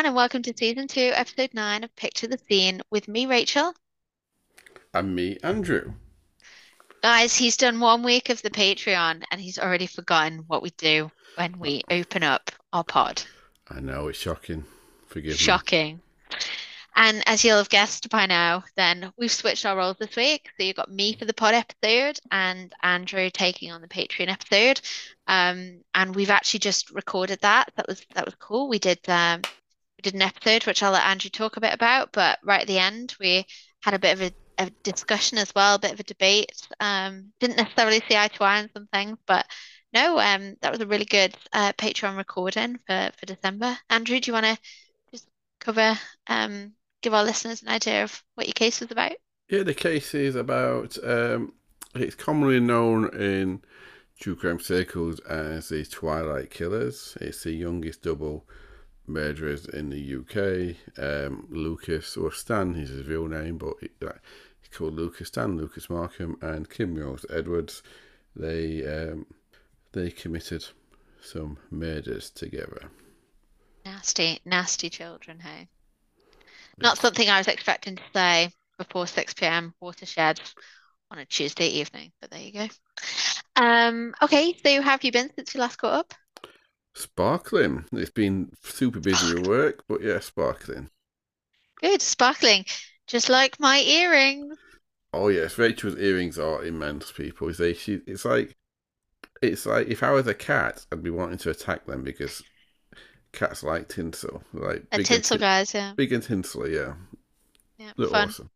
Everyone, and welcome to season two, episode nine of Picture the Scene with me, Rachel. And me, Andrew. Guys, he's done one week of the Patreon and he's already forgotten what we do when we open up our pod. I know, it's shocking. Forgive me. Shocking. And as you'll have guessed by now, then we've switched our roles this week. So you've got me for the pod episode and Andrew taking on the Patreon episode. Um, and we've actually just recorded that. That was that was cool. We did um, we did an episode which I'll let Andrew talk a bit about. But right at the end, we had a bit of a, a discussion as well, a bit of a debate. Um, didn't necessarily see eye to eye on some things, but no, um, that was a really good uh, Patreon recording for for December. Andrew, do you want to just cover um give our listeners an idea of what your case was about? Yeah, the case is about, um, it's commonly known in true crime circles as the Twilight Killers. It's the youngest double murderers in the UK. Um, Lucas, or Stan is his real name, but he, uh, he's called Lucas Stan, Lucas Markham, and Kim Rose Edwards. They, um, they committed some murders together. Nasty, nasty children, hey? Not something I was expecting to say before 6 p.m. watershed on a Tuesday evening, but there you go. Um, okay, so how have you been since you last caught up? Sparkling. It's been super busy with work, but yeah, sparkling. Good, sparkling. Just like my earrings. Oh yes, Rachel's earrings are immense. People, they she, it's like, it's like if I was a cat, I'd be wanting to attack them because cats like tinsel, like A and tinsel tin- guys, yeah. big and tinsel. Yeah, Yeah, look fun. awesome.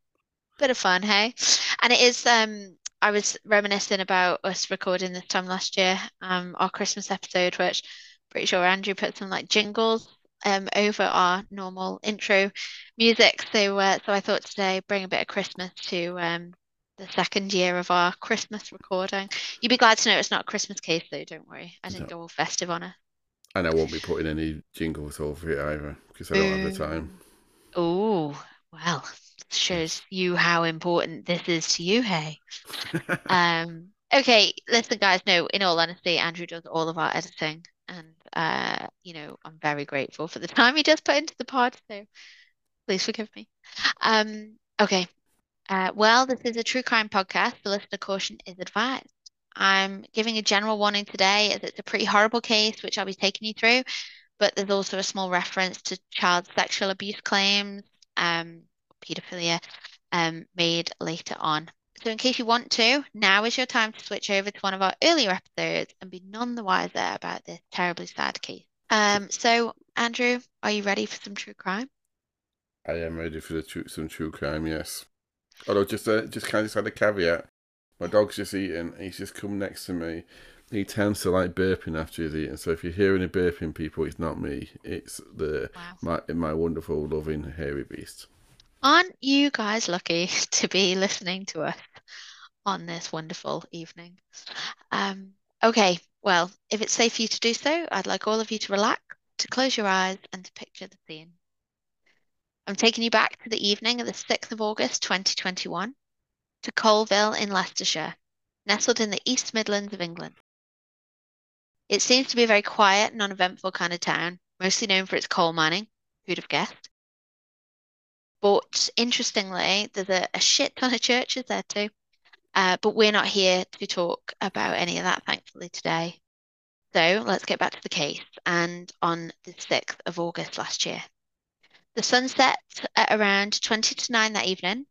Bit of fun, hey? And it is um I was reminiscing about us recording this time last year, um, our Christmas episode, which pretty sure Andrew put some like jingles um over our normal intro music. So uh, so I thought today bring a bit of Christmas to um the second year of our Christmas recording. You'd be glad to know it's not a Christmas case though, don't worry. I didn't No. go all festive on it. And I won't be putting any jingles over it either because I don't have the time. Oh, well, shows you how important this is to you, hey. Um, okay, listen, guys. No, in all honesty, Andrew does all of our editing, and uh, you know, I'm very grateful for the time you just put into the pod. So please forgive me. Um, okay. Uh, well, this is a true crime podcast. The listener caution is advised. I'm giving a general warning today as it's a pretty horrible case, which I'll be taking you through, but there's also a small reference to child sexual abuse claims, um, pedophilia, um, made later on. So, in case you want to, now is your time to switch over to one of our earlier episodes and be none the wiser about this terribly sad case. Um, so, Andrew, are you ready for some true crime? I am ready for the true, some true crime. Yes. Although just uh, just kind of just had a caveat. My dog's just eating. He's just come next to me. He tends to like burping after he's eaten. So if you're hearing any burping, people, it's not me. It's the Wow. my my wonderful, loving, hairy beast. Aren't you guys lucky to be listening to us on this wonderful evening? Um, okay, well, if it's safe for you to do so, I'd like all of you to relax, to close your eyes, and to picture the scene. I'm taking you back to the evening of the 6th of August, 2021, to Coalville in Leicestershire, nestled in the East Midlands of England. It seems to be a very quiet and uneventful kind of town, mostly known for its coal mining. Who'd have guessed? But interestingly, there's a, a shit ton of churches there too. Uh, but we're not here to talk about any of that, thankfully, today. So let's get back to the case. And on the 6th of August last year, the sun set at around 20 to 9 that evening.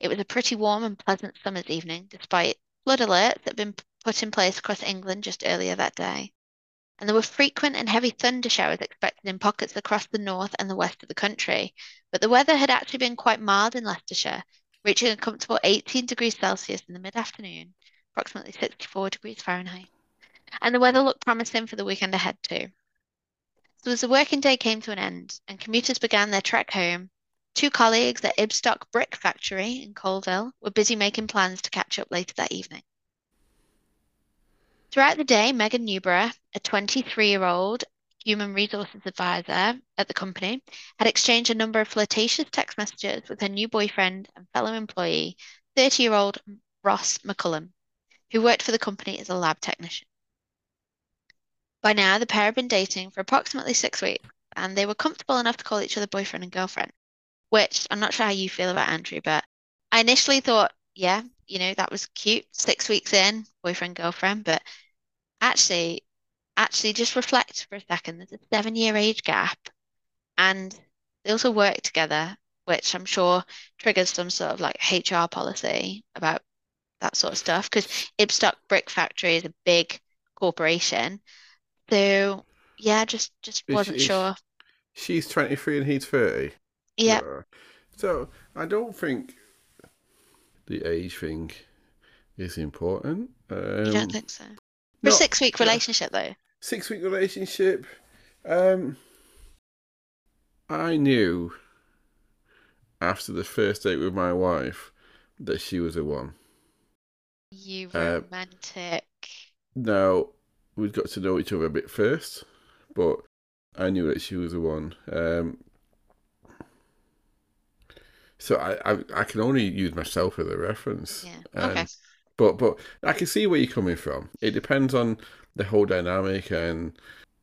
It was a pretty warm and pleasant summer's evening, despite flood alerts that had been put in place across England just earlier that day. And there were frequent and heavy thunder showers expected in pockets across the north and the west of the country. But the weather had actually been quite mild in Leicestershire, reaching a comfortable 18 degrees Celsius in the mid-afternoon, approximately 64 degrees Fahrenheit. And the weather looked promising for the weekend ahead too. So as the working day came to an end and commuters began their trek home, two colleagues at Ibstock Brick Factory in Coalville were busy making plans to catch up later that evening. Throughout the day, Megan Newborough, a 23-year-old human resources advisor at the company, had exchanged a number of flirtatious text messages with her new boyfriend and fellow employee, 30-year-old Ross McCullum, who worked for the company as a lab technician. By now, the pair had been dating for approximately six weeks, and they were comfortable enough to call each other boyfriend and girlfriend, which I'm not sure how you feel about Andrew, but I initially thought, yeah, you know, that was cute. Six weeks in, boyfriend, girlfriend, but actually, actually just reflect for a second. There's a seven year age gap, and they also work together, which I'm sure triggers some sort of like HR policy about that sort of stuff. Because Ibstock Brick Factory is a big corporation, so yeah, just just wasn't is sure. she's 23 and he's 30. Yeah, So I don't think the age thing is important. you don't Um, think so? For a six week uh, relationship though. six week relationship. Um, I knew after the first date with my wife that she was a one. You Uh, romantic. now we'd got to know each other a bit first, but I knew that she was a one. Um, so I, I I can only use myself as a reference. Yeah. And Okay. But but I can see where you're coming from. It depends on the whole dynamic and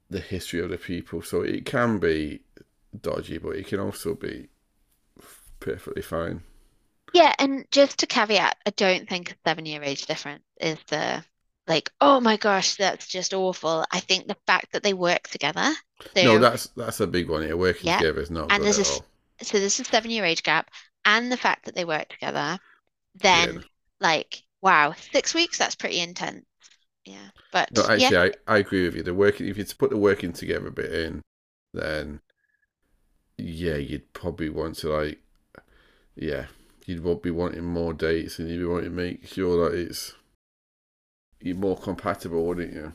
the history of the people. So it can be dodgy, but it can also be perfectly fine. Yeah, and just to caveat, I don't think a seven year age difference is the like, oh my gosh, that's just awful. I think the fact that they work together. No, that's that's a big one. Yeah, working yeah, together is not and good there's at a all. So there's a seven year age gap, and the fact that they work together, Yeah. then like, wow, six weeks, that's pretty intense. Yeah. No, But yeah, actually, I, I agree with you. The working if you put the working together bit in, then yeah, you'd probably want to like yeah, you'd be wanting more dates and you'd be wanting to make sure that it's you're more compatible, wouldn't you?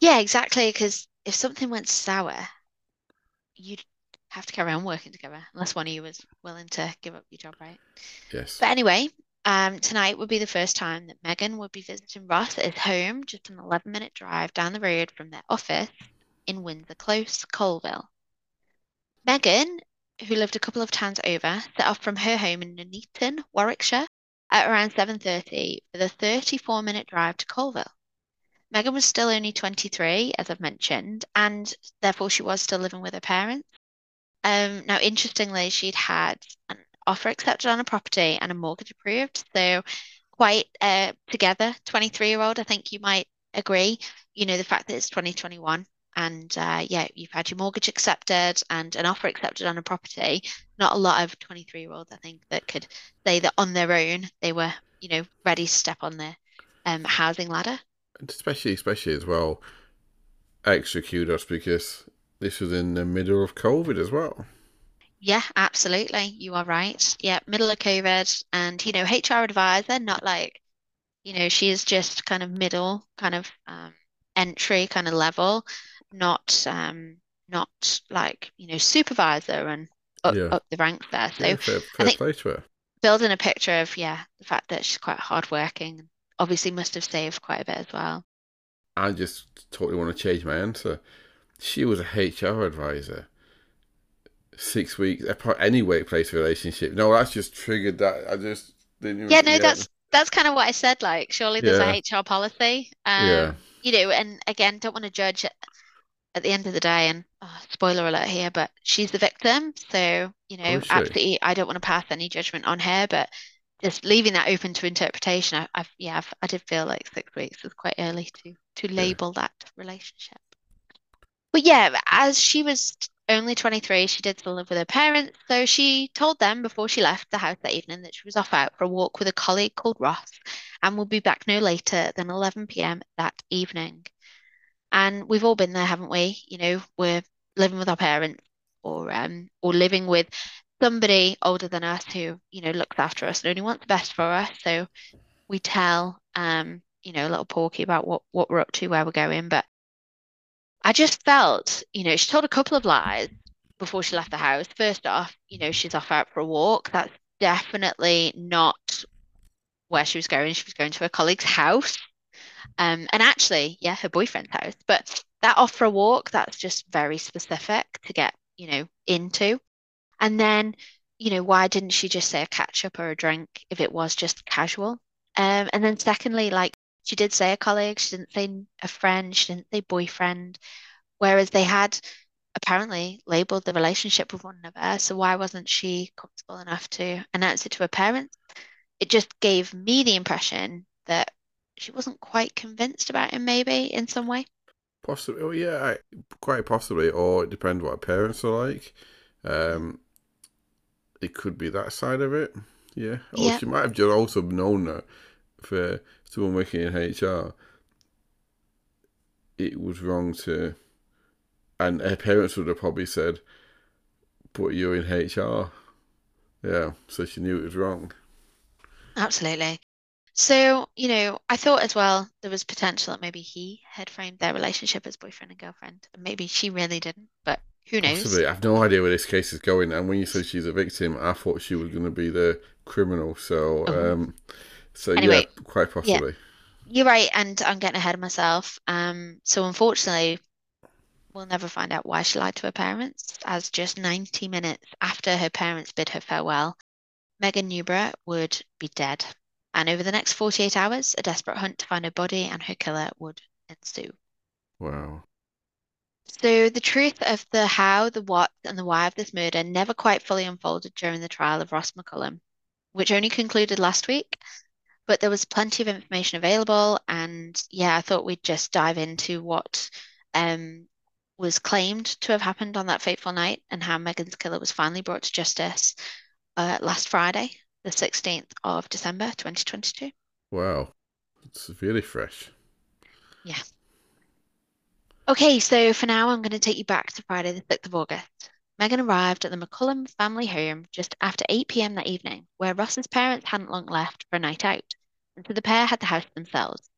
yeah, exactly. Because if something went sour, you'd have to carry on working together, unless one of you was willing to give up your job, right? Yes. But anyway, um, tonight would be the first time that Megan would be visiting Ross at his home, just an 11 minute drive down the road from their office in Windsor Close, Coalville. Megan, who lived a couple of towns over, set off from her home in Nuneaton, Warwickshire, at around 7:30 for the 34 minute drive to Coalville. Megan was still only 23, as I've mentioned, and therefore she was still living with her parents. Um, now, interestingly, she'd had an offer accepted on a property and a mortgage approved. So, quite uh, together, 23 year old, I think you might agree. You know, the fact that it's 2021 and uh, yeah, you've had your mortgage accepted and an offer accepted on a property. Not a lot of 23 year olds, I think, that could say that on their own they were, you know, ready to step on the um, housing ladder. And especially especially as well, extra kudos because this was in the middle of COVID as well. Yeah, absolutely. You are right. Yeah, middle of COVID and, you know, HR advisor, not like, you know, she is just kind of middle, kind of um, entry kind of level, not um not like, you know, supervisor and up Yeah. up the ranks there. So Yeah, fair, I fair think to her. building a picture of, yeah, the fact that she's quite hardworking obviously must have saved quite a bit as well. I just totally want to change my answer. She was a HR advisor. Six weeks, apart any workplace relationship. No, that's just triggered that. I just didn't. Yeah, no, Yeah, that's that's kind of what I said. Like, surely there's yeah, a HR policy. yeah. Um, you know, and again, don't want to judge at, at the end of the day. And oh, spoiler alert here, but she's the victim. So, you Oh, know, is absolutely, I don't want to pass any judgment on her, but just leaving that open to interpretation. I, I've, yeah, I've, I did feel like six weeks was quite early to to Yeah. label that relationship. But yeah, as she was only 23, she did still live with her parents. So she told them before she left the house that evening that she was off out for a walk with a colleague called Ross and would be back no later than 11 p.m. that evening. And we've all been there, haven't we? You know, we're living with our parents or um or living with somebody older than us who, you know, looks after us and only wants the best for us. So we tell um, you know, a little Porky about what what we're up to, where we're going. But I just felt, you know, she told a couple of lies before she left the house. First off, you know, she's off out for a walk. That's definitely not where she was going. She was going to her colleague's house. Um, and actually, yeah, her boyfriend's house. But that off for a walk, that's just very specific to get, you know, into. And then, you know, why didn't she just say a catch up or a drink if it was just casual? Um, and then secondly, like she did say a colleague, she didn't say a friend, she didn't say boyfriend, whereas they had apparently labeled the relationship with one another. So why wasn't she comfortable enough to announce it to her parents? It just gave me the impression that she wasn't quite convinced about him, maybe in some way. Possibly, oh yeah, quite possibly, or it depends what her parents are like. Um, it could be that side of it. Yeah. Or yeah. she might have just also known that for someone working in HR, it was wrong to, and her parents would have probably said, "But you're in HR." Yeah, so she knew it was wrong. Absolutely. So, you know, I thought as well there was potential that maybe he had framed their relationship as boyfriend and girlfriend, and maybe she really didn't, but who knows? Possibly. I have no idea where this case is going. And when you said she's a victim, I thought she was going to be the criminal. So, oh. um, so anyway, yeah, quite possibly. Yeah. You're right, and I'm getting ahead of myself. Um, so unfortunately, we'll never find out why she lied to her parents, as just 90 minutes after her parents bid her farewell, Megan Newborough would be dead. And over the next 48 hours, a desperate hunt to find her body and her killer would ensue. Wow. So the truth of the how, the what, and the why of this murder never quite fully unfolded during the trial of Ross McCullum, which only concluded last week. But there was plenty of information available, and yeah, I thought we'd just dive into what um, was claimed to have happened on that fateful night and how Megan's killer was finally brought to justice uh, last Friday, the 16th of December, 2022. Wow, it's really fresh. Yeah. Okay, so for now, I'm going to take you back to Friday, the 6th of August. Megan arrived at the McCullum family home just after 8 pm that evening, where Ross's parents hadn't long left for a night out, and so the pair had the house themselves.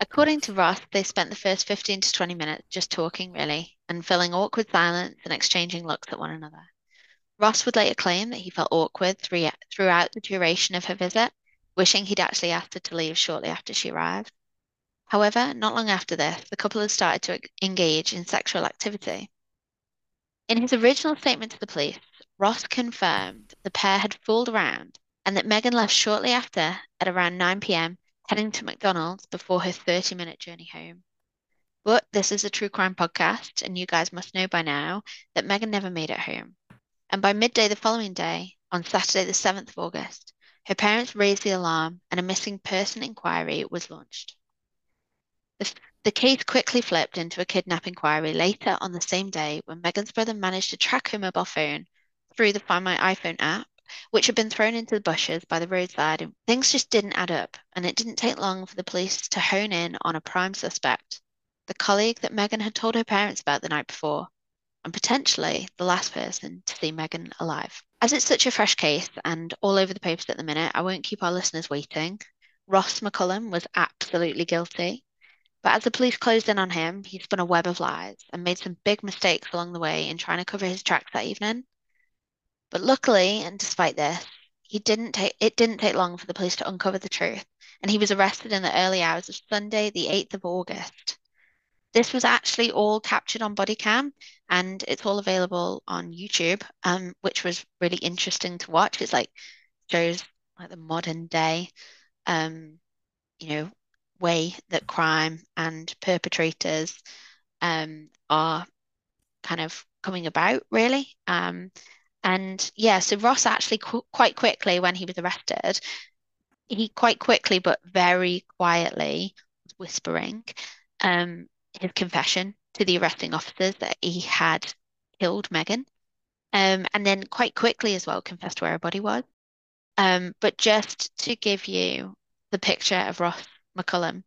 According to Ross, they spent the first 15 to 20 minutes just talking, really, and filling awkward silence and exchanging looks at one another. Ross would later claim that he felt awkward throughout the duration of her visit, wishing he'd actually asked her to leave shortly after she arrived. However, not long after this, the couple had started to engage in sexual activity. In his original statement to the police, Ross confirmed the pair had fooled around and that Megan left shortly after at around 9 pm, heading to McDonald's before her 30 minute journey home. But this is a true crime podcast, and you guys must know by now that Megan never made it home. And by midday the following day, on Saturday, the 7th of August, her parents raised the alarm and a missing person inquiry was launched. The, the case quickly flipped into a kidnap inquiry later on the same day when Megan's brother managed to track her mobile phone through the Find My iPhone app, which had been thrown into the bushes by the roadside. And things just didn't add up, and it didn't take long for the police to hone in on a prime suspect, the colleague that Megan had told her parents about the night before, and potentially the last person to see Megan alive. As it's such a fresh case and all over the papers at the minute, I won't keep our listeners waiting. Ross McCullum was absolutely guilty. But as the police closed in on him, he spun a web of lies and made some big mistakes along the way in trying to cover his tracks that evening. But luckily, and despite this, he didn't take it didn't take long for the police to uncover the truth, and he was arrested in the early hours of Sunday, the 8th of August. This was actually all captured on body cam and it's all available on YouTube, um, which was really interesting to watch. It's like shows like the modern day um, you know, way that crime and perpetrators um, are kind of coming about, really. Um, and yeah, so Ross actually qu- quite quickly, when he was arrested, he quite quickly but very quietly was whispering um, his confession to the arresting officers that he had killed Megan. Um, and then quite quickly as well confessed where her body was. Um, but just to give you the picture of Ross McCullum.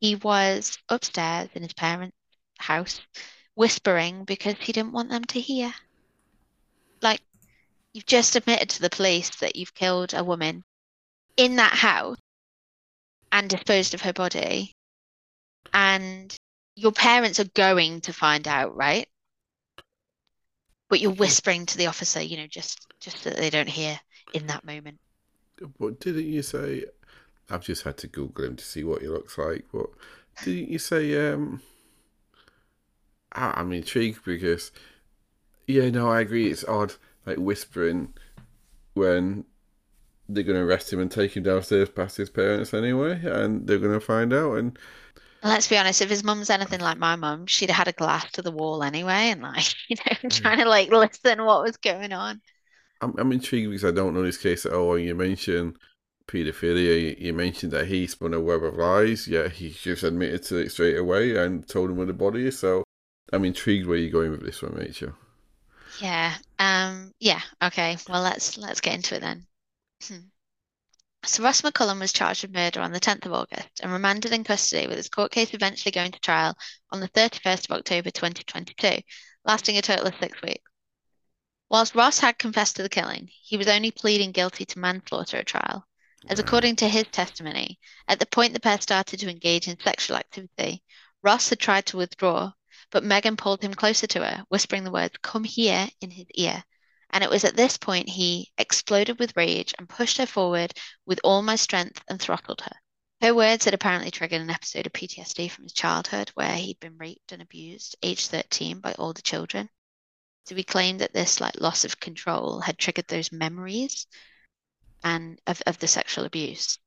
He was upstairs in his parents' house whispering because he didn't want them to hear. Like, you've just admitted to the police that you've killed a woman in that house and disposed of her body, and your parents are going to find out, right? But you're whispering to the officer, you know, just just so that they don't hear in that moment. But didn't you say I've just had to Google him to see what he looks like. But didn't you say? Um, I'm intrigued because, yeah, no, I agree. It's odd, like whispering when they're going to arrest him and take him downstairs past his parents anyway, and they're going to find out. And Let's be honest, if his mum's anything like my mum, she'd have had a glass to the wall anyway and like, you know, Yeah. trying to like listen what was going on. I'm, I'm intrigued because I don't know this case at all. And you mentioned paedophilia. You, mentioned that he spun a web of lies. Yeah, he just admitted to it straight away and told him where the body is. So I'm intrigued where you're going with this one, Rachel. Yeah. Um, yeah, okay. Well, let's let's get into it then. Hmm. So Ross McCullum was charged with murder on the 10th of August and remanded in custody with his court case eventually going to trial on the 31st of October 2022, lasting a total of six weeks. Whilst Ross had confessed to the killing, he was only pleading guilty to manslaughter at trial, as according to his testimony, at the point the pair started to engage in sexual activity, Ross had tried to withdraw, but Megan pulled him closer to her, whispering the words, Come here, in his ear. And it was at this point he exploded with rage and pushed her forward with all my strength and throttled her. Her words had apparently triggered an episode of PTSD from his childhood where he'd been raped and abused, age 13, by older children. So he claimed that this like loss of control had triggered those memories and of, of the sexual abuse.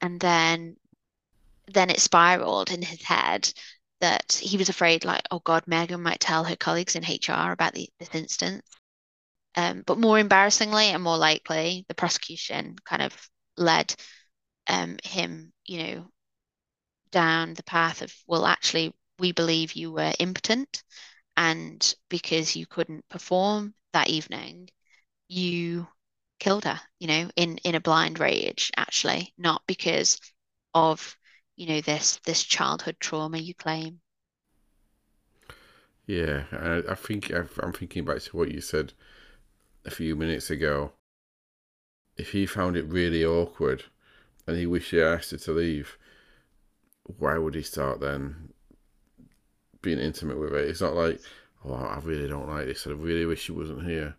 And then then it spiraled in his head that he was afraid like, oh God, Megan might tell her colleagues in HR about the, this instance. Um, but more embarrassingly and more likely, the prosecution kind of led um, him, you know, down the path of, well, actually, we believe you were impotent, and because you couldn't perform that evening, you killed her, you know, in in a blind rage, actually, not because of, you know, this this childhood trauma you claim. Yeah, I, I think i I'm thinking back to what you said a few minutes ago. If he found it really awkward and he wished he asked her to leave, why would he start then being intimate with her? It's not like, oh, I really don't like this. I really wish she wasn't here.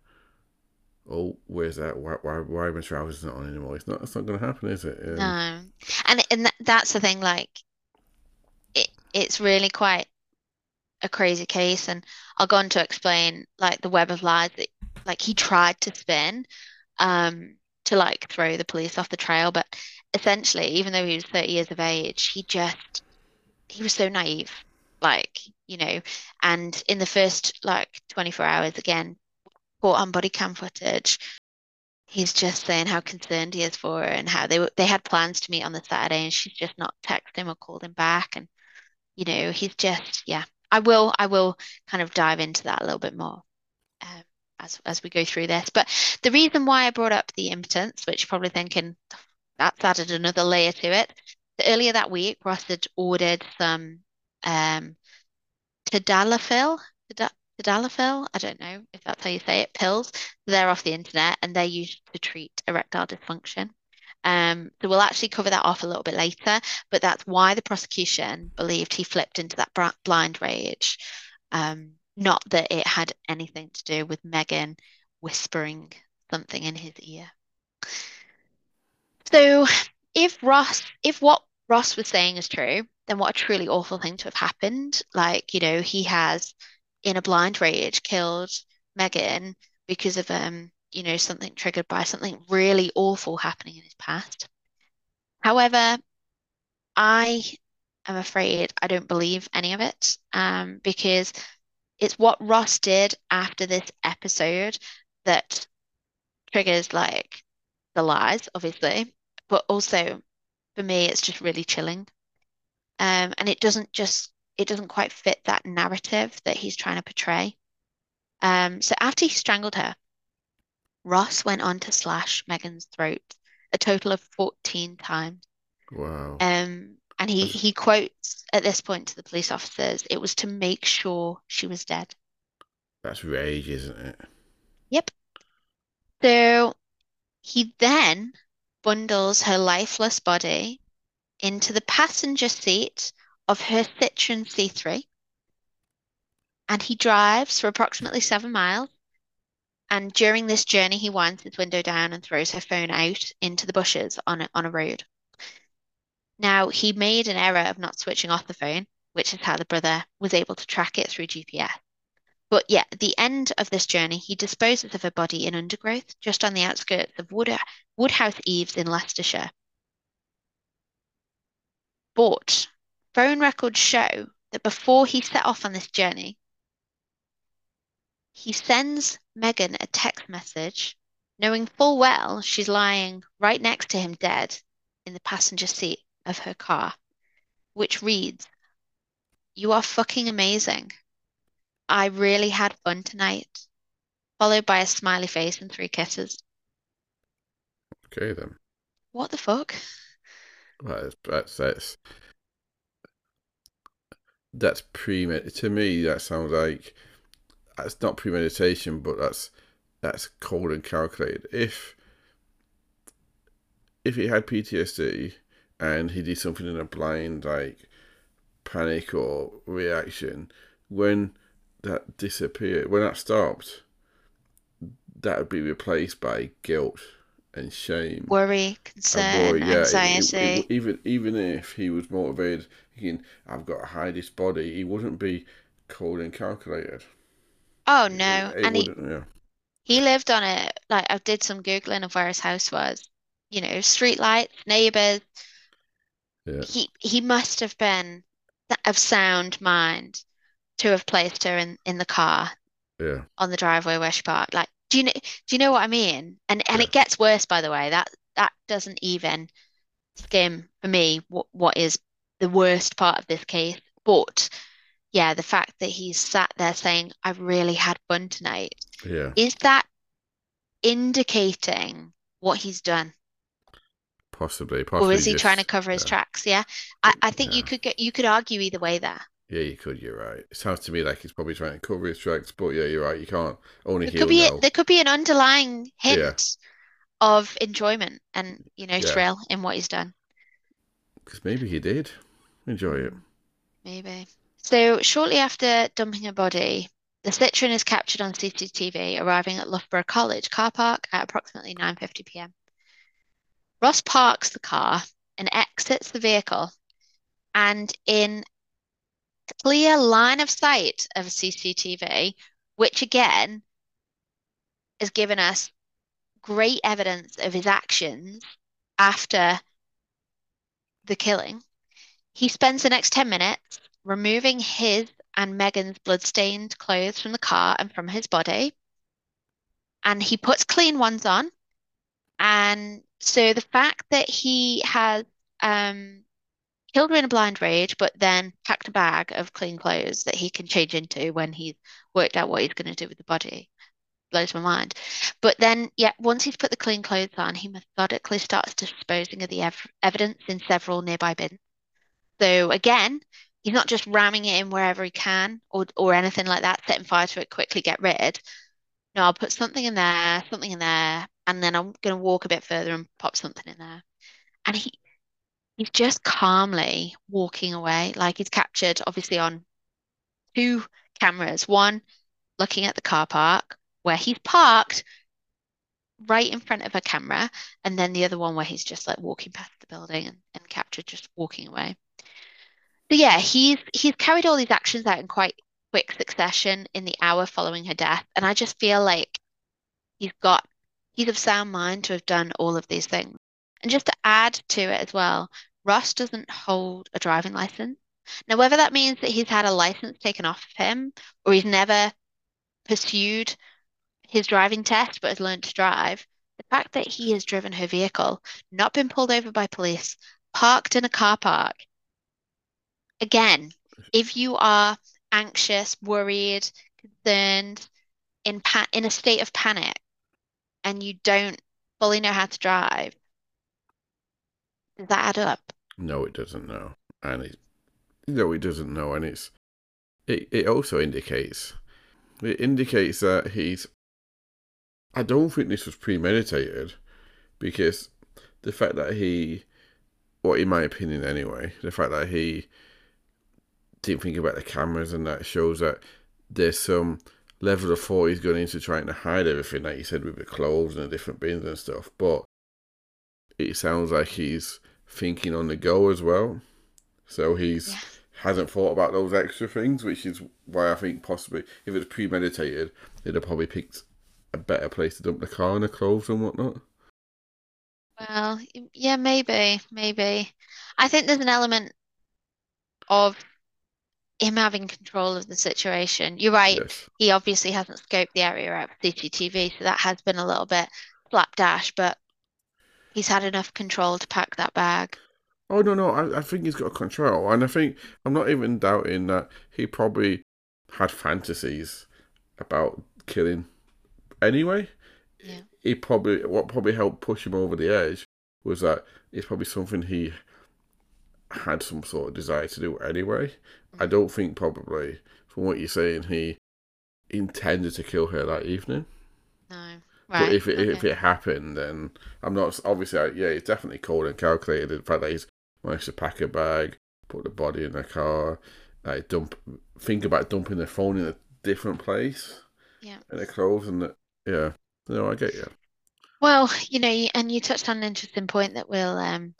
Oh, where's that? Why, why, why my trousers not on anymore? It's not. It's not going to happen, is it? Um, No. And and th- that's the thing, like it it's really quite a crazy case, and I'll go on to explain like the web of lies that like he tried to spin um to like throw the police off the trail, but essentially, even though he was 30 years of age, he just he was so naive, like, you know, and in the first like 24 hours again, caught on body cam footage, he's just saying how concerned he is for her and how they they had plans to meet on the Saturday and she's just not texted him or called him back. And you know he's just yeah. I will I will kind of dive into that a little bit more um, as as we go through this. But the reason why I brought up the impotence which you're probably thinking that's added another layer to it. Earlier that week Ross had ordered some um tadalafil Tada- tadalafil I don't know if that's how you say it pills they're off the internet and they're used to treat erectile dysfunction um, so we'll actually cover that off a little bit later, but that's why the prosecution believed he flipped into that blind rage, um, not that it had anything to do with Megan whispering something in his ear. So if Ross, if what Ross was saying is true, then what a truly awful thing to have happened. Like, you know, he has in a blind rage killed Megan because of um, you know, something triggered by something really awful happening in his past. However, I am afraid I don't believe any of it, um, because it's what Ross did after this episode that triggers like the lies, obviously, but also for me, it's just really chilling. Um, and it doesn't just it doesn't quite fit that narrative that he's trying to portray. Um, so after he strangled her, Ross went on to slash Megan's throat a total of 14 times. wow. Um, and he, he quotes at this point to the police officers, it was to make sure she was dead. that's rage, isn't it? Yep. So he then bundles her lifeless body into the passenger seat of her Citroen C3 and he drives for approximately seven miles. And during this journey, he winds his window down and throws her phone out into the bushes on a, on a road. Now, he made an error of not switching off the phone, which is how the brother was able to track it through GPS. But yeah, at the end of this journey, he disposes of her body in undergrowth just on the outskirts of Wood Woodhouse Eaves in Leicestershire. But phone records show that before he set off on this journey, he sends Megan a text message, knowing full well she's lying right next to him dead in the passenger seat of her car, which reads, You are fucking amazing. I really had fun tonight. Followed by a smiley face and three kisses. Okay, then. What the fuck? Well, that's that's that's premeditated. To me, that sounds like that's not premeditation, but that's that's cold and calculated. If if he had PTSD and he did something in a blind like panic or reaction, when that disappeared, when that stopped, that would be replaced by guilt and shame, worry, concern, worry. Yeah, anxiety. It, it, it, even even if he was motivated, thinking I've got to hide this body, he wouldn't be cold and calculated. Oh no, and he yeah. he lived on it. Like I did some googling of where his house was. You know, street lights, neighbors. Yeah. He he must have been of sound mind to have placed her in in the car. Yeah. On the driveway where she parked. Like, do you know do you know what I mean? And and yeah. it gets worse by the way. That that doesn't even skim for me what what is the worst part of this case. But yeah, the fact that he's sat there saying, I've really had fun tonight. Yeah. Is that indicating what he's done? Possibly, possibly. Or is he just, trying to cover his yeah. tracks? Yeah. I, I think yeah. you could get you could argue either way there. Yeah, you could. You're right. It sounds to me like he's probably trying to cover his tracks, but yeah, you're right. You can't only there could be a, there could be an underlying hint yeah. of enjoyment and you know thrill in what he's done. Because maybe he did enjoy it. Maybe. So shortly after dumping a body, the Citroen is captured on CCTV arriving at Loughborough College car park at approximately 9:50 p.m. Ross parks the car and exits the vehicle, and in clear line of sight of CCTV, which again has given us great evidence of his actions after the killing. He spends the next 10 minutes removing his and Megan's blood-stained clothes from the car and from his body. And he puts clean ones on. And so the fact that he has um, killed her in a blind rage, but then packed a bag of clean clothes that he can change into when he's worked out what he's going to do with the body blows my mind. But then, yeah, once he's put the clean clothes on, he methodically starts disposing of the ev- evidence in several nearby bins. So again, he's not just ramming it in wherever he can or or anything like that, setting fire to it, quickly get rid. No, I'll put something in there, something in there, and then I'm gonna walk a bit further and pop something in there. And he he's just calmly walking away, like he's captured obviously on two cameras. One looking at the car park where he's parked right in front of a camera, and then the other one where he's just like walking past the building and, and captured just walking away. So yeah, he's he's carried all these actions out in quite quick succession in the hour following her death, and I just feel like he's got he's of sound mind to have done all of these things. And just to add to it as well, Ross doesn't hold a driving license. Now, whether that means that he's had a license taken off of him or he's never pursued his driving test but has learned to drive, the fact that he has driven her vehicle, not been pulled over by police, parked in a car park, again, if you are anxious, worried, concerned, in pa- in a state of panic, and you don't fully know how to drive, that up? No, it doesn't. know. and it no, it doesn't. know. and it's it. It also indicates it indicates that he's. I don't think this was premeditated, because the fact that he, well, in my opinion anyway, the fact that he didn't think about the cameras, and that shows that there's some level of thought he's going into trying to hide everything, like you said, with the clothes and the different bins and stuff. But it sounds like he's thinking on the go as well. So he's yeah. hasn't thought about those extra things, which is why I think possibly if it's premeditated, they'd have probably picked a better place to dump the car and the clothes and whatnot. Well, yeah, maybe, maybe. I think there's an element of him having control of the situation. You're right. Yes. He obviously hasn't scoped the area out for CCTV, so that has been a little bit slapdash, but he's had enough control to pack that bag. Oh no, no, I, I think he's got control, and I think I'm not even doubting that he probably had fantasies about killing anyway. Yeah. He probably what probably helped push him over the edge was that it's probably something he had some sort of desire to do anyway. I mm. don't think probably from what you're saying he intended to kill her that evening. No. But if it if it happened, then I'm not obviously. I, yeah, it's definitely cold and calculated. The fact that he's managed to pack a bag, put the body in the car, like dump, think about dumping the phone in a different place, Yeah. and the clothes, and the, yeah. No, I get you. Well, you know, and you touched on an interesting point that we'll um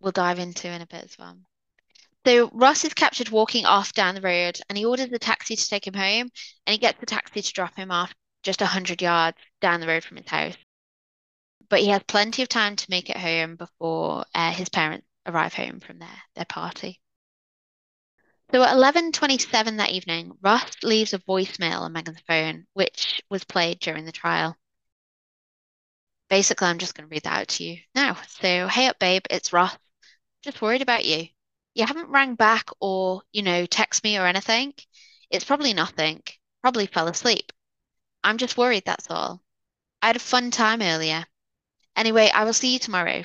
we'll dive into in a bit as well. So Ross is captured walking off down the road and he orders the taxi to take him home and he gets the taxi to drop him off just 100 yards down the road from his house. But he has plenty of time to make it home before uh, his parents arrive home from their, their party. So at 11:27 that evening, Ross leaves a voicemail on Megan's phone, which was played during the trial. Basically, I'm just going to read that out to you now. So, hey up, babe, it's Ross. Just worried about you. You haven't rang back or, you know, text me or anything. It's probably nothing. Probably fell asleep. I'm just worried, that's all. I had a fun time earlier. Anyway, I will see you tomorrow.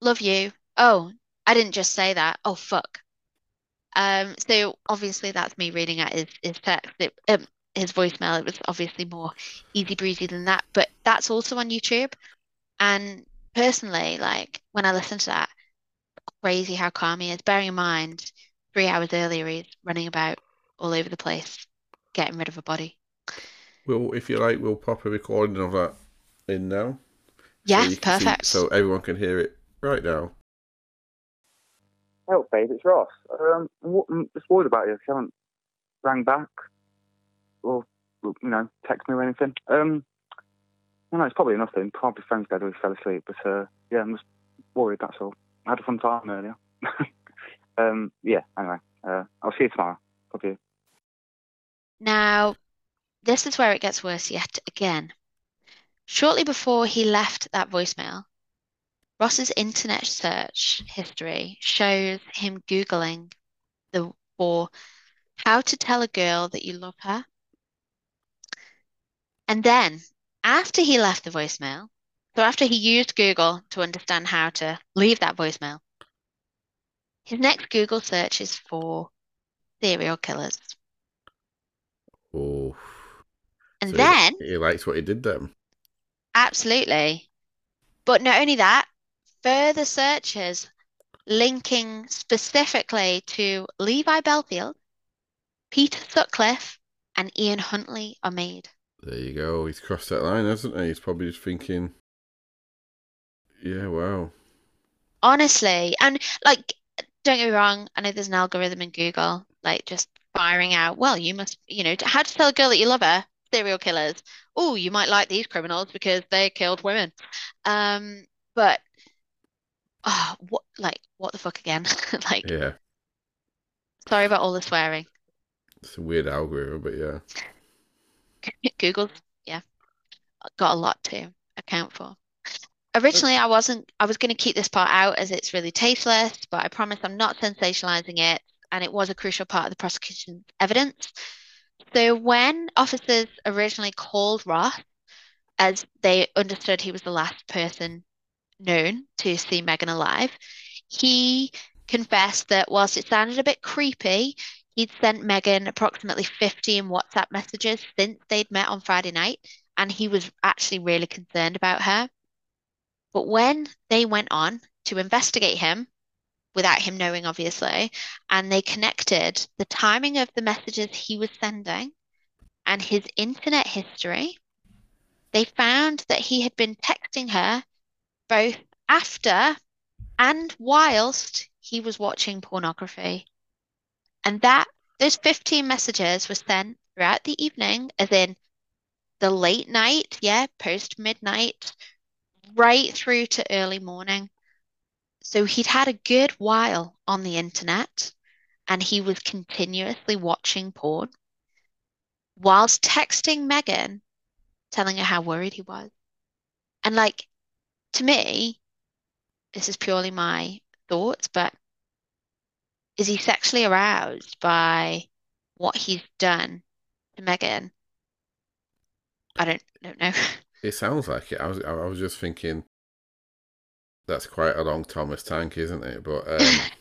Love you. Oh, I didn't just say that. Oh, fuck. Um, so obviously that's me reading out his, his text, it, um, his voicemail. It was obviously more easy breezy than that, but that's also on YouTube. And personally, like when I listen to that, crazy how calm he is. Bearing in mind, three hours earlier, he's running about all over the place, getting rid of a body. Well, if you like, we'll pop a recording of that in now. Yeah, so you can see- perfect. so everyone can hear it right now. Help, babe, it's Ross. Um, I'm just worried about you. If you haven't rang back or, you know, text me or anything. Um, no, no, it's probably nothing. Probably phone's dead or he fell asleep. But, uh, yeah, I'm just worried, that's all. I had a fun time earlier. um, yeah, anyway. Uh, I'll see you tomorrow. Love you. Now, this is where it gets worse yet again. Shortly before he left that voicemail, Ross's internet search history shows him Googling the for how to tell a girl that you love her. And then, after he left the voicemail, so after he used Google to understand how to leave that voicemail, his next Google search is for serial killers. Oh, And so then, he, he likes what he did then. absolutely. But not only that, further searches linking specifically to Levi Bellfield, Peter Sutcliffe, and Ian Huntley are made. There you go. He's crossed that line, hasn't he? He's probably just thinking, yeah, wow. Honestly, and like, don't get me wrong, I know there's an algorithm in Google, like just firing out, well, you must, you know, how to tell a girl that you love her, serial killers. Oh, you might like these criminals because they killed women. Um, but oh, what, like, what the fuck again? Like, Yeah, sorry about all the swearing. it's a weird algorithm, but yeah. Google's, yeah, got a lot to account for. Originally, I wasn't, I was going to keep this part out as it's really tasteless, but I promise I'm not sensationalizing it. And it was a crucial part of the prosecution's evidence. So when officers originally called Ross, as they understood he was the last person known to see Megan alive, he confessed that whilst it sounded a bit creepy, he'd sent Megan approximately 15 WhatsApp messages since they'd met on Friday night, and he was actually really concerned about her. But when they went on to investigate him, without him knowing, obviously, and they connected the timing of the messages he was sending and his internet history, they found that he had been texting her both after and whilst he was watching pornography. And that those 15 messages were sent throughout the evening, as in the late night, yeah, post midnight, right through to early morning. So he'd had a good while on the internet, and he was continuously watching porn whilst texting Megan, telling her how worried he was. And like, to me, this is purely my thoughts, but is he sexually aroused by what he's done to Megan? I don't don't know. It sounds like it. I was I was just thinking that's quite a long Thomas tank, isn't it? But um,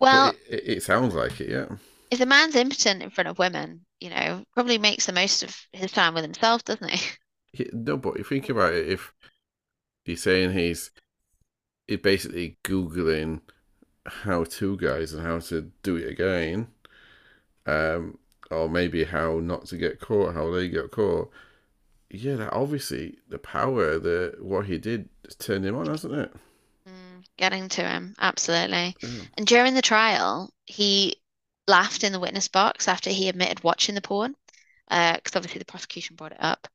Well, but it, it, sounds like it, yeah. if a man's impotent in front of women, you know, probably makes the most of his time with himself, doesn't he? Yeah, No, but if you think about it, if he's saying he's he's basically googling how to guys and how to do it again, um, or maybe how not to get caught, how they get caught. Yeah, that obviously the power, the what he did, turned him on, hasn't it? Mm, getting to him, absolutely. And during the trial, he laughed in the witness box after he admitted watching the porn, because obviously the prosecution brought it up.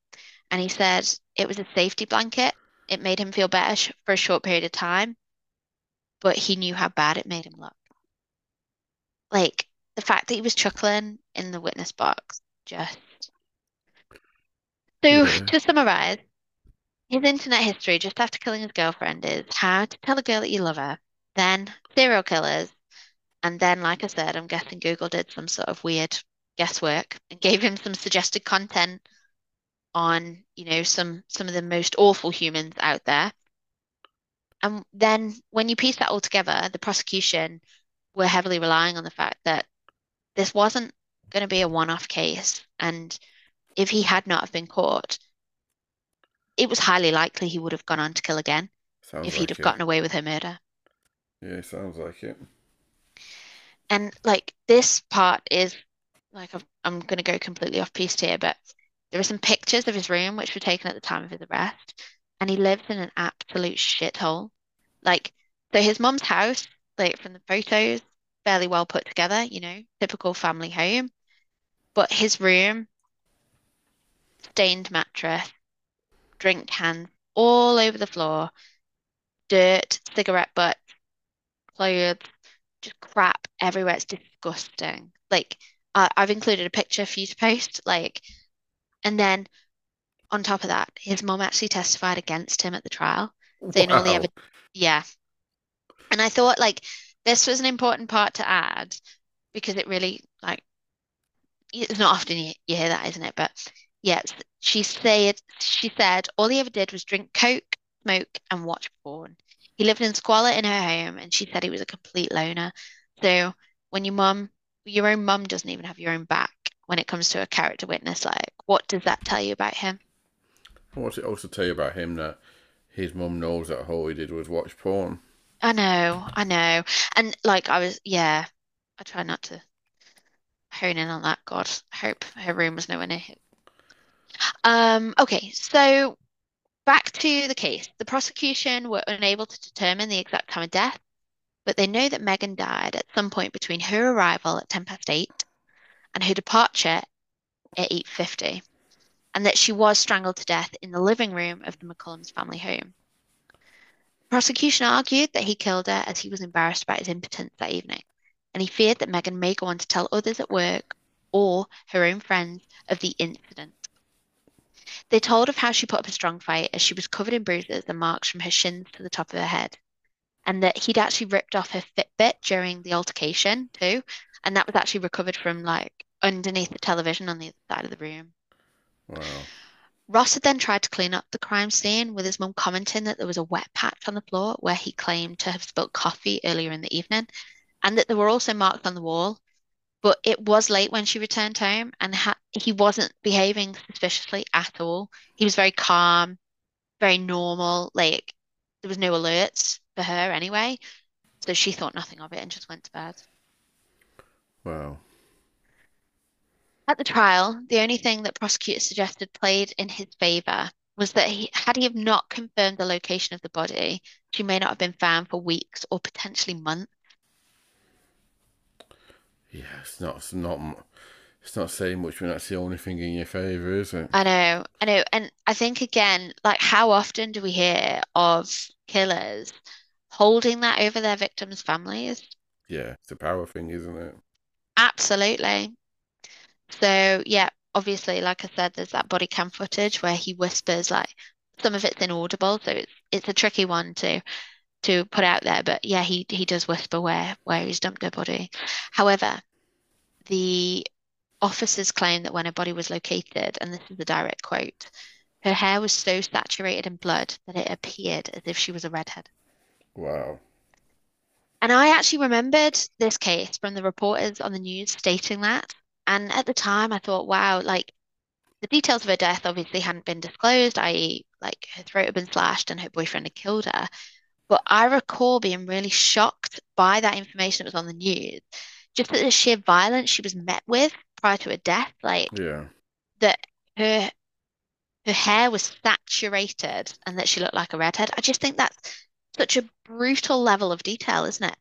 And he said it was a safety blanket. It made him feel better sh for a short period of time, but he knew how bad it made him look. Like the fact that he was chuckling in the witness box, just. So Yeah. to summarize, his internet history just after killing his girlfriend is how to tell a girl that you love her, then serial killers, and then, like I said, I'm guessing Google did some sort of weird guesswork and gave him some suggested content on, you know, some some of the most awful humans out there. And then when you piece that all together, the prosecution were heavily relying on the fact that this wasn't going to be a one-off case, and if he had not have been caught, it was highly likely he would have gone on to kill again Sounds if like he'd have it. gotten away with her murder. Yeah, sounds like it. And like this part is like I'm, I'm going to go completely off piste here, but there are some pictures of his room which were taken at the time of his arrest, and he lives in an absolute shithole. Like, so his mom's house, like from the photos, fairly well put together, you know, typical family home. But his room, stained mattress, drink cans all over the floor, dirt, cigarette butts, clothes, just crap everywhere. It's disgusting. Like, I I've included a picture for you to post. Like, and then on top of that, his mom actually testified against him at the trial, saying all he ever, Wow. yeah. And I thought like this was an important part to add because it really like it's not often you, you hear that, isn't it? But yes, she said she said all he ever did was drink Coke, smoke, and watch porn. He lived in squalor in her home, and she said he was a complete loner. So when your mum, your own mum doesn't even have your own back when it comes to a character witness, like what does that tell you about him? I want to also tell you about him that his mum knows that all he did was watch porn. I know, I know. And like I was, yeah, I try not to hone in on that. God, I hope her room was nowhere near. Um, okay, so back to the case. The prosecution were unable to determine the exact time of death, but they know that Megan died at some point between her arrival at 10 past 8 and her departure at 8.50, and that she was strangled to death in the living room of the McCullum's family home. The prosecution argued that he killed her as he was embarrassed about his impotence that evening, and he feared that Megan may go on to tell others at work or her own friends of the incident. They told of how she put up a strong fight as she was covered in bruises and marks from her shins to the top of her head, and that he'd actually ripped off her Fitbit during the altercation too, and that was actually recovered from like underneath the television on the other side of the room. Wow. Ross had then tried to clean up the crime scene with his mum commenting that there was a wet patch on the floor where he claimed to have spilt coffee earlier in the evening, and that there were also marks on the wall. But it was late when she returned home, and ha he wasn't behaving suspiciously at all. He was very calm, very normal. Like there was no alerts for her anyway, so she thought nothing of it and just went to bed. Wow. At the trial, the only thing that prosecutors suggested played in his favor was that he, had he have not confirmed the location of the body, she may not have been found for weeks or potentially months. Yeah, it's not, it's not, it's not saying much when that's the only thing in your favour, is it? I know, I know, and I think again, like how often do we hear of killers holding that over their victims' families? yeah, it's a power thing, isn't it? Absolutely. So yeah, obviously, like I said, there's that body cam footage where he whispers like some of it's inaudible, so it's it's a tricky one to to put out there. But yeah, he he does whisper where where he's dumped her body. However, the officers claim that when her body was located, and this is a direct quote, her hair was so saturated in blood that it appeared as if she was a redhead. Wow. And I actually remembered this case from the reporters on the news stating that. And at the time, I thought, wow, like the details of her death obviously hadn't been disclosed, i.e., like her throat had been slashed and her boyfriend had killed her. But I recall being really shocked by that information that was on the news, just that the sheer violence she was met with prior to her death, like Yeah. that her her hair was saturated and that she looked like a redhead. I just think that's such a brutal level of detail, isn't it?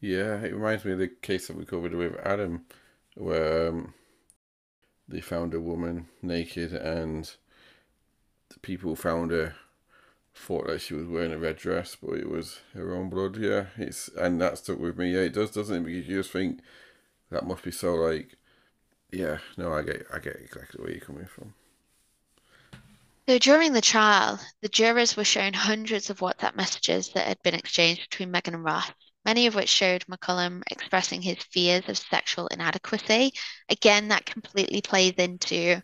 Yeah, it reminds me of the case that we covered with Adam, where um, they found a woman naked and the people found her thought that she was wearing a red dress, but it was her own blood. Yeah, it's and that stuck with me. Yeah, it does, doesn't it? Because you just think that must be so like, yeah. No, I get, I get exactly where you're coming from. So during the trial, the jurors were shown hundreds of WhatsApp messages that had been exchanged between Megan and Ross, many of which showed McCullum expressing his fears of sexual inadequacy. Again, that completely plays into,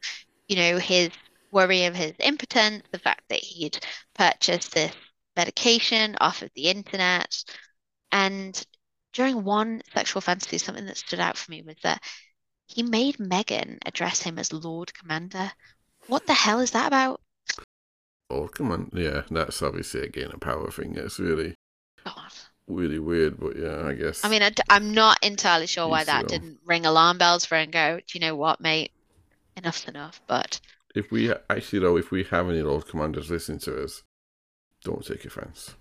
you know, his worry of his impotence, the fact that he'd purchased this medication off of the internet. And during one sexual fantasy, something that stood out for me was that he made Megan address him as Lord Commander. What the hell is that about? Oh, come on. Yeah, that's obviously again a power thing. It's really, God. really weird, but yeah, I guess. I mean, I, am not entirely sure why that own. didn't ring alarm bells for and go, do you know what, mate? Enough's enough. But if we actually though, if we have any Lord Commanders listening to us, don't take offense.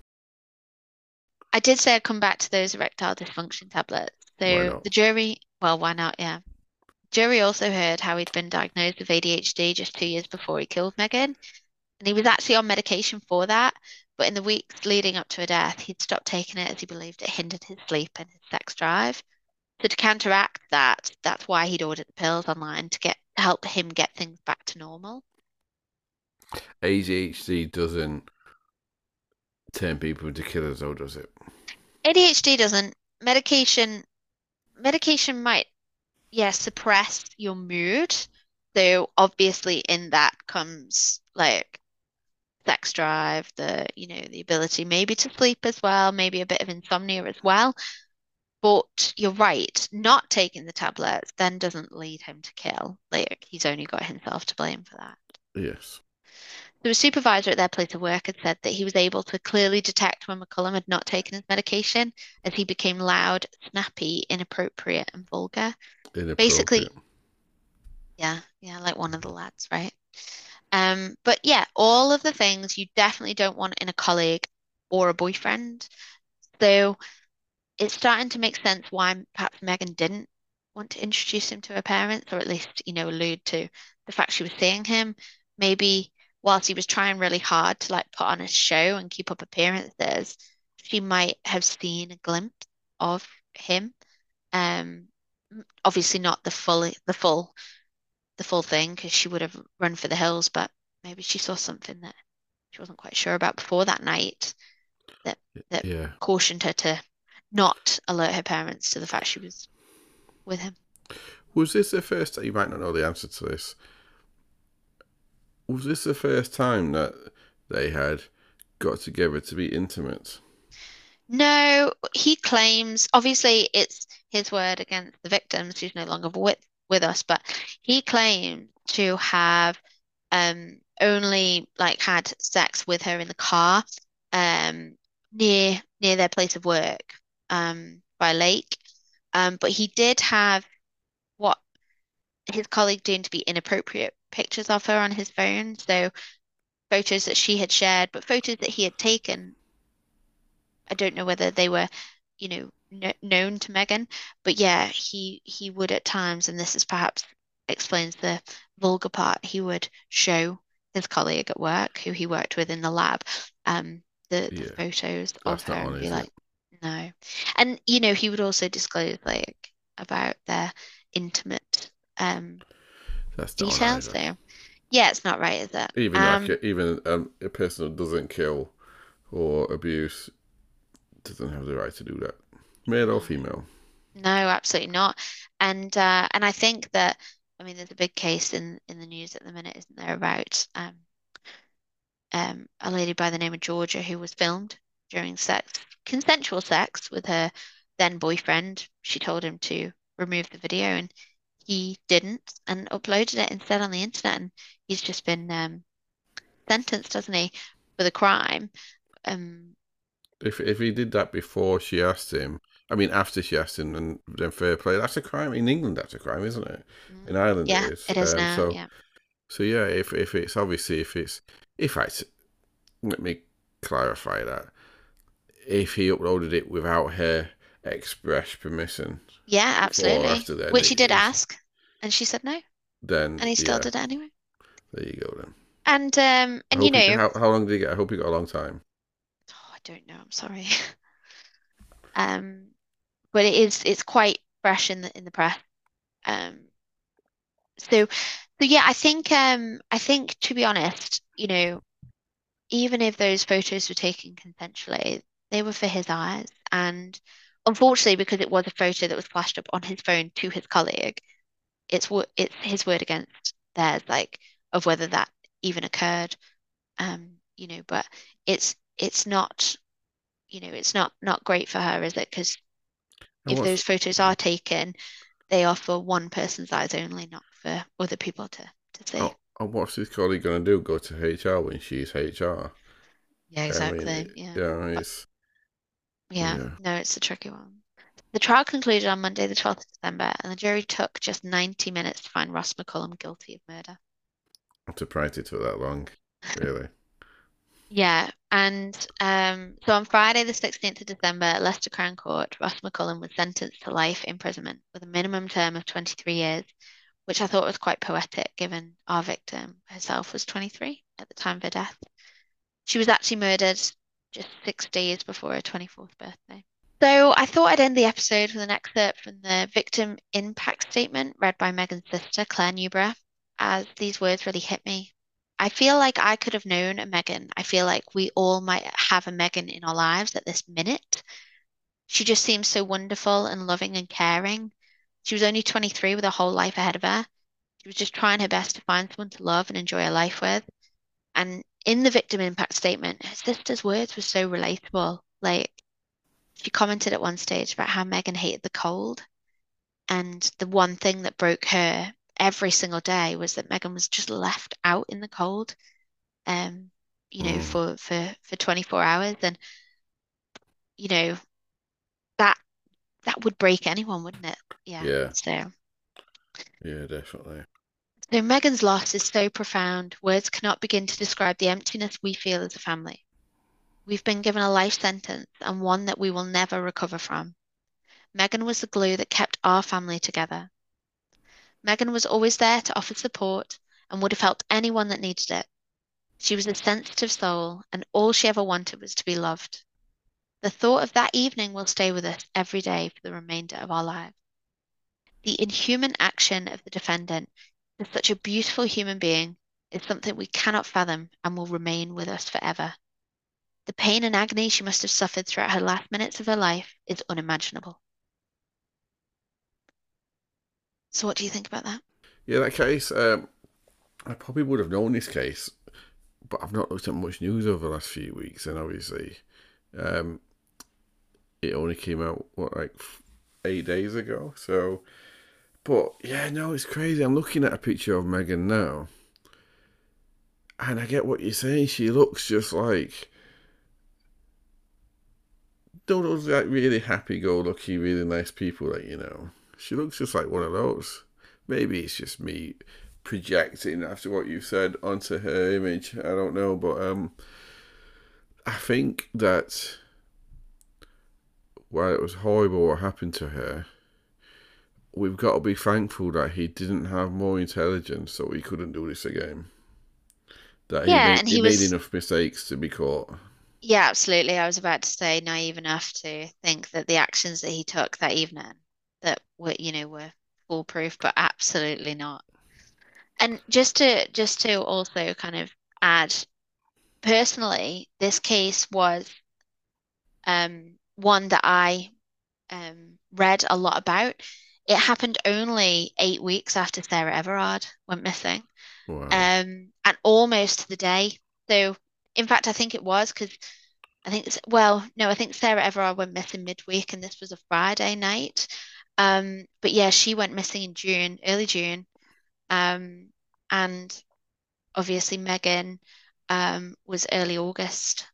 I did say I'd come back to those erectile dysfunction tablets. So the jury, well, why not? Yeah. Jury also heard how he'd been diagnosed with ADHD just two years before he killed Megan. And he was actually on medication for that. But in the weeks leading up to her death, he'd stopped taking it as he believed it hindered his sleep and his sex drive. So to counteract that, that's why he'd ordered the pills online to get help him get things back to normal. ADHD doesn't turn people into killers, though, does it? ADHD doesn't. Medication, medication might, yeah, suppress your mood. So obviously in that comes like sex drive, the, you know, the ability maybe to sleep as well, maybe a bit of insomnia as well. But you're right, not taking the tablets then doesn't lead him to kill. Like he's only got himself to blame for that. Yes. So a supervisor at their place of work had said that he was able to clearly detect when McCullum had not taken his medication as he became loud, snappy, inappropriate, and vulgar. Basically- Yeah, yeah, like one of the lads, right? Um, but yeah, all of the things you definitely don't want in a colleague or a boyfriend. So it's starting to make sense why perhaps Megan didn't want to introduce him to her parents, or at least, you know, allude to the fact she was seeing him. Maybe whilst he was trying really hard to like put on a show and keep up appearances, she might have seen a glimpse of him. Um, obviously not the full the full the full thing because she would have run for the hills, but maybe she saw something that she wasn't quite sure about before that night that Yeah. cautioned her to not alert her parents to the fact she was with him. Was this the first? You might not know the answer to this. Was this the first time that they had got together to be intimate? No, he claims, obviously it's his word against the victims who's no longer with, with us, but he claimed to have um only like had sex with her in the car um near near their place of work um by a lake. Um but he did have what his colleague deemed to be inappropriate pictures of her on his phone. So photos that she had shared, but photos that he had taken. I don't know whether they were, you know, kn known to Megan, but yeah, he he would at times, and this is perhaps explains the vulgar part, he would show his colleague at work, who he worked with in the lab, um, the, the Yeah. photos of That's her not and be like? No. And you know, he would also disclose like about their intimate um That's details right. there. Yeah, it's not right, is it? Even Um, like a, even um, a person who doesn't kill or abuse doesn't have the right to do that, male or female. No, absolutely not. And uh, and I think that I mean there's a big case in in the news at the minute, isn't there, about um um a lady by the name of Georgia who was filmed during sex, consensual sex with her then boyfriend. She told him to remove the video and he didn't and uploaded it instead on the internet and he's just been um sentenced, hasn't he, for the crime. Um If if he did that before she asked him, I mean after she asked him, and then fair play, that's a crime in England. That's a crime, isn't it? In Ireland, yeah, it is. it is Um, now. so Yeah. so yeah, if if it's obviously if it's if I let me clarify that if he uploaded it without her express permission, Yeah, absolutely. then, Which he did ask, and she said no, then and he still yeah, did it anyway. There you go then. And um, and you know, how, how long did he get? I hope he got a long time. oh, I don't know. I'm sorry. Um, but it is it's quite fresh in the in the press. Um, so so yeah, I think um I think to be honest, you know, even if those photos were taken consensually, they were for his eyes. And unfortunately, because it was a photo that was flashed up on his phone to his colleague, it's it's his word against theirs, like of whether that even occurred. Um, you know, but it's it's not, you know, it's not not great for her, is it? Because if what's- those photos are taken, they are for one person's eyes only, not for other people to to see. oh, and what's his colleague going to do? Go to HR when she's HR? Yeah, I mean, exactly. Yeah. yeah, it's Yeah, Yeah. no, it's a tricky one. The trial concluded on Monday, the 12th of December, and the jury took just 90 minutes to find Ross McCullum guilty of murder. I'm surprised it took that long. Really. Yeah, and um, so on Friday, the 16th of December, at Leicester Crown Court, Ross McCullum was sentenced to life imprisonment with a minimum term of 23 years, which I thought was quite poetic given our victim herself was 23 at the time of her death. She was actually murdered just six days before her 24th birthday. So I thought I'd end the episode with an excerpt from the victim impact statement read by Megan's sister, Claire Newborough, as these words really hit me. I feel like I could have known a Megan. I feel like we all might have a Megan in our lives at this minute. She just seems so wonderful and loving and caring. She was only 23 with a whole life ahead of her. She was just trying her best to find someone to love and enjoy her life with. And in the victim impact statement, her sister's words were so relatable. Like, she commented at one stage about how Megan hated the cold. And the one thing that broke her every single day was that Megan was just left out in the cold, um, you know, Mm. for, for, for 24 hours. And, you know, that that would break anyone, wouldn't it? Yeah. Yeah. So Yeah, definitely. So Megan's loss is so profound, words cannot begin to describe the emptiness we feel as a family. We've been given a life sentence and one that we will never recover from. Megan was the glue that kept our family together. Megan was always there to offer support and would have helped anyone that needed it. She was a sensitive soul, and all she ever wanted was to be loved. The thought of that evening will stay with us every day for the remainder of our lives. The inhuman action of the defendant to such a beautiful human being is something we cannot fathom and will remain with us forever. The pain and agony she must have suffered throughout her last minutes of her life is unimaginable. So, what do you think about that? Yeah, that case, um, I probably would have known this case, but I've not looked at much news over the last few weeks, and obviously, um, it only came out what like eight days ago. So, but yeah, no, it's crazy. I'm looking at a picture of Megan now, and I get what you're saying. She looks just like don't those like really happy-go-lucky, really nice people that you know. She looks just like one of those. Maybe it's just me projecting after what you said onto her image. I don't know, but um, I think that while it was horrible what happened to her, we've got to be thankful that he didn't have more intelligence, so he couldn't do this again. That he Yeah, made, and he, he made enough mistakes to be caught. Yeah, absolutely. I was about to say naive enough to think that the actions that he took that evening that were, you know, were foolproof, but absolutely not. And just to just to also kind of add, personally, this case was um, one that I um, read a lot about. It happened only eight weeks after Sarah Everard went missing, Wow. um, and almost to the day. So, in fact, I think it was because I think well, no, I think Sarah Everard went missing midweek, and this was a Friday night. Um, but yeah, she went missing in June, early June. Um, and obviously Megan um, was early August.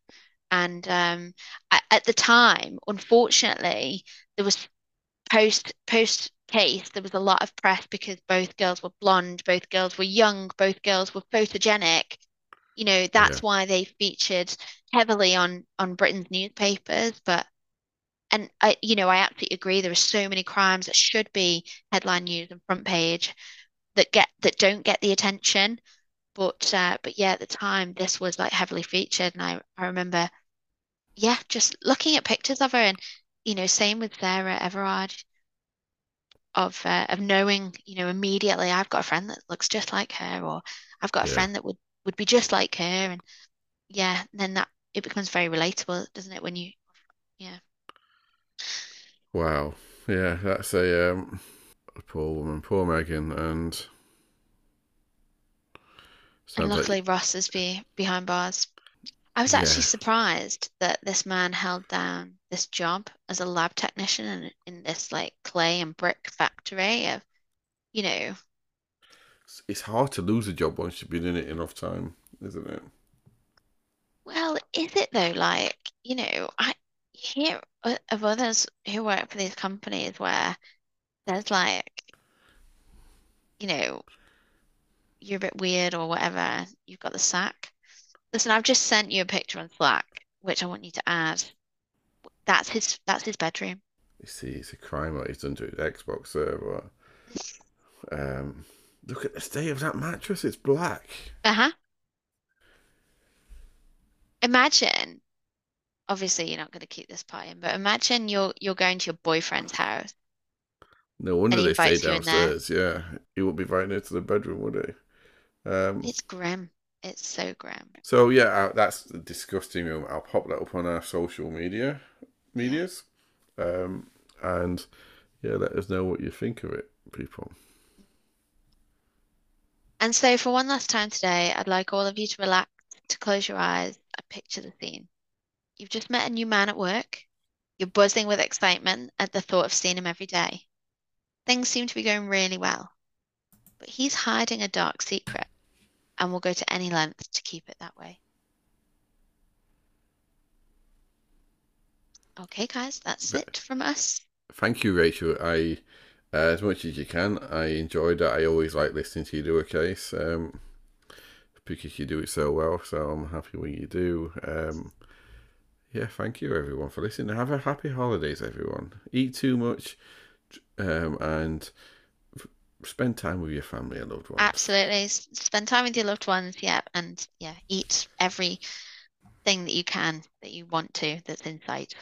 And um, at, at the time, unfortunately, there was post post case, there was a lot of press because both girls were blonde, both girls were young, both girls were photogenic. You know, Yeah. that's why they featured heavily on on Britain's newspapers. But and I, you know, I absolutely agree. There are so many crimes that should be headline news and front page that get that don't get the attention. But uh, but yeah, at the time this was like heavily featured, and I I remember yeah, just looking at pictures of her, and you know, same with Sarah Everard of uh, of knowing, you know, immediately I've got a friend that looks just like her, or I've got a Yeah. friend that would would be just like her, and yeah, then that it becomes very relatable, doesn't it? When you yeah, Wow. Yeah, that's a um a poor woman, poor Megan, and and luckily like Ross is be behind bars. I was yeah. actually surprised that this man held down this job as a lab technician in, in this like clay and brick factory of, you know, It's- It's hard to lose a job once you've been in it enough time, isn't it? well, is it though? Like, you know, I hear of others who work for these companies where there's like, you know, you're a bit weird or whatever, you've got the sack. Listen, I've just sent you a picture on Slack, which I want you to add. That's his that's his bedroom. You see, it's a crime what he's done to his Xbox server. Um, look at the state of that mattress. It's black. Uh-huh. Imagine obviously you're not going to keep this part in, but imagine you're you're going to your boyfriend's house No wonder they stay downstairs. Yeah, he wouldn't be right near to the bedroom, would he? Um, It's grim. It's so grim. so yeah, uh, that's the disgusting room. I'll pop that up on our social media, medias, um, and yeah, let us know what you think of it, people. And so for one last time today, I'd like all of you to relax, to close your eyes and picture the scene. You've just met a new man at work. You're buzzing with excitement at the thought of seeing him every day. Things seem to be going really well, but he's hiding a dark secret and will go to any length to keep it that way. Okay, guys, that's Th- it from us. Thank you, Rachel. I, uh, as much as you can, I enjoyed that. I always like listening to you do a case um, because you do it so well. So I'm happy when you do. Um, yeah, thank you everyone for listening. Have a happy holidays, everyone. Eat too much, um, and spend time with your family and loved ones. Absolutely. Spend time with your loved ones, yeah, and yeah, eat every thing that you can that you want to that's in sight.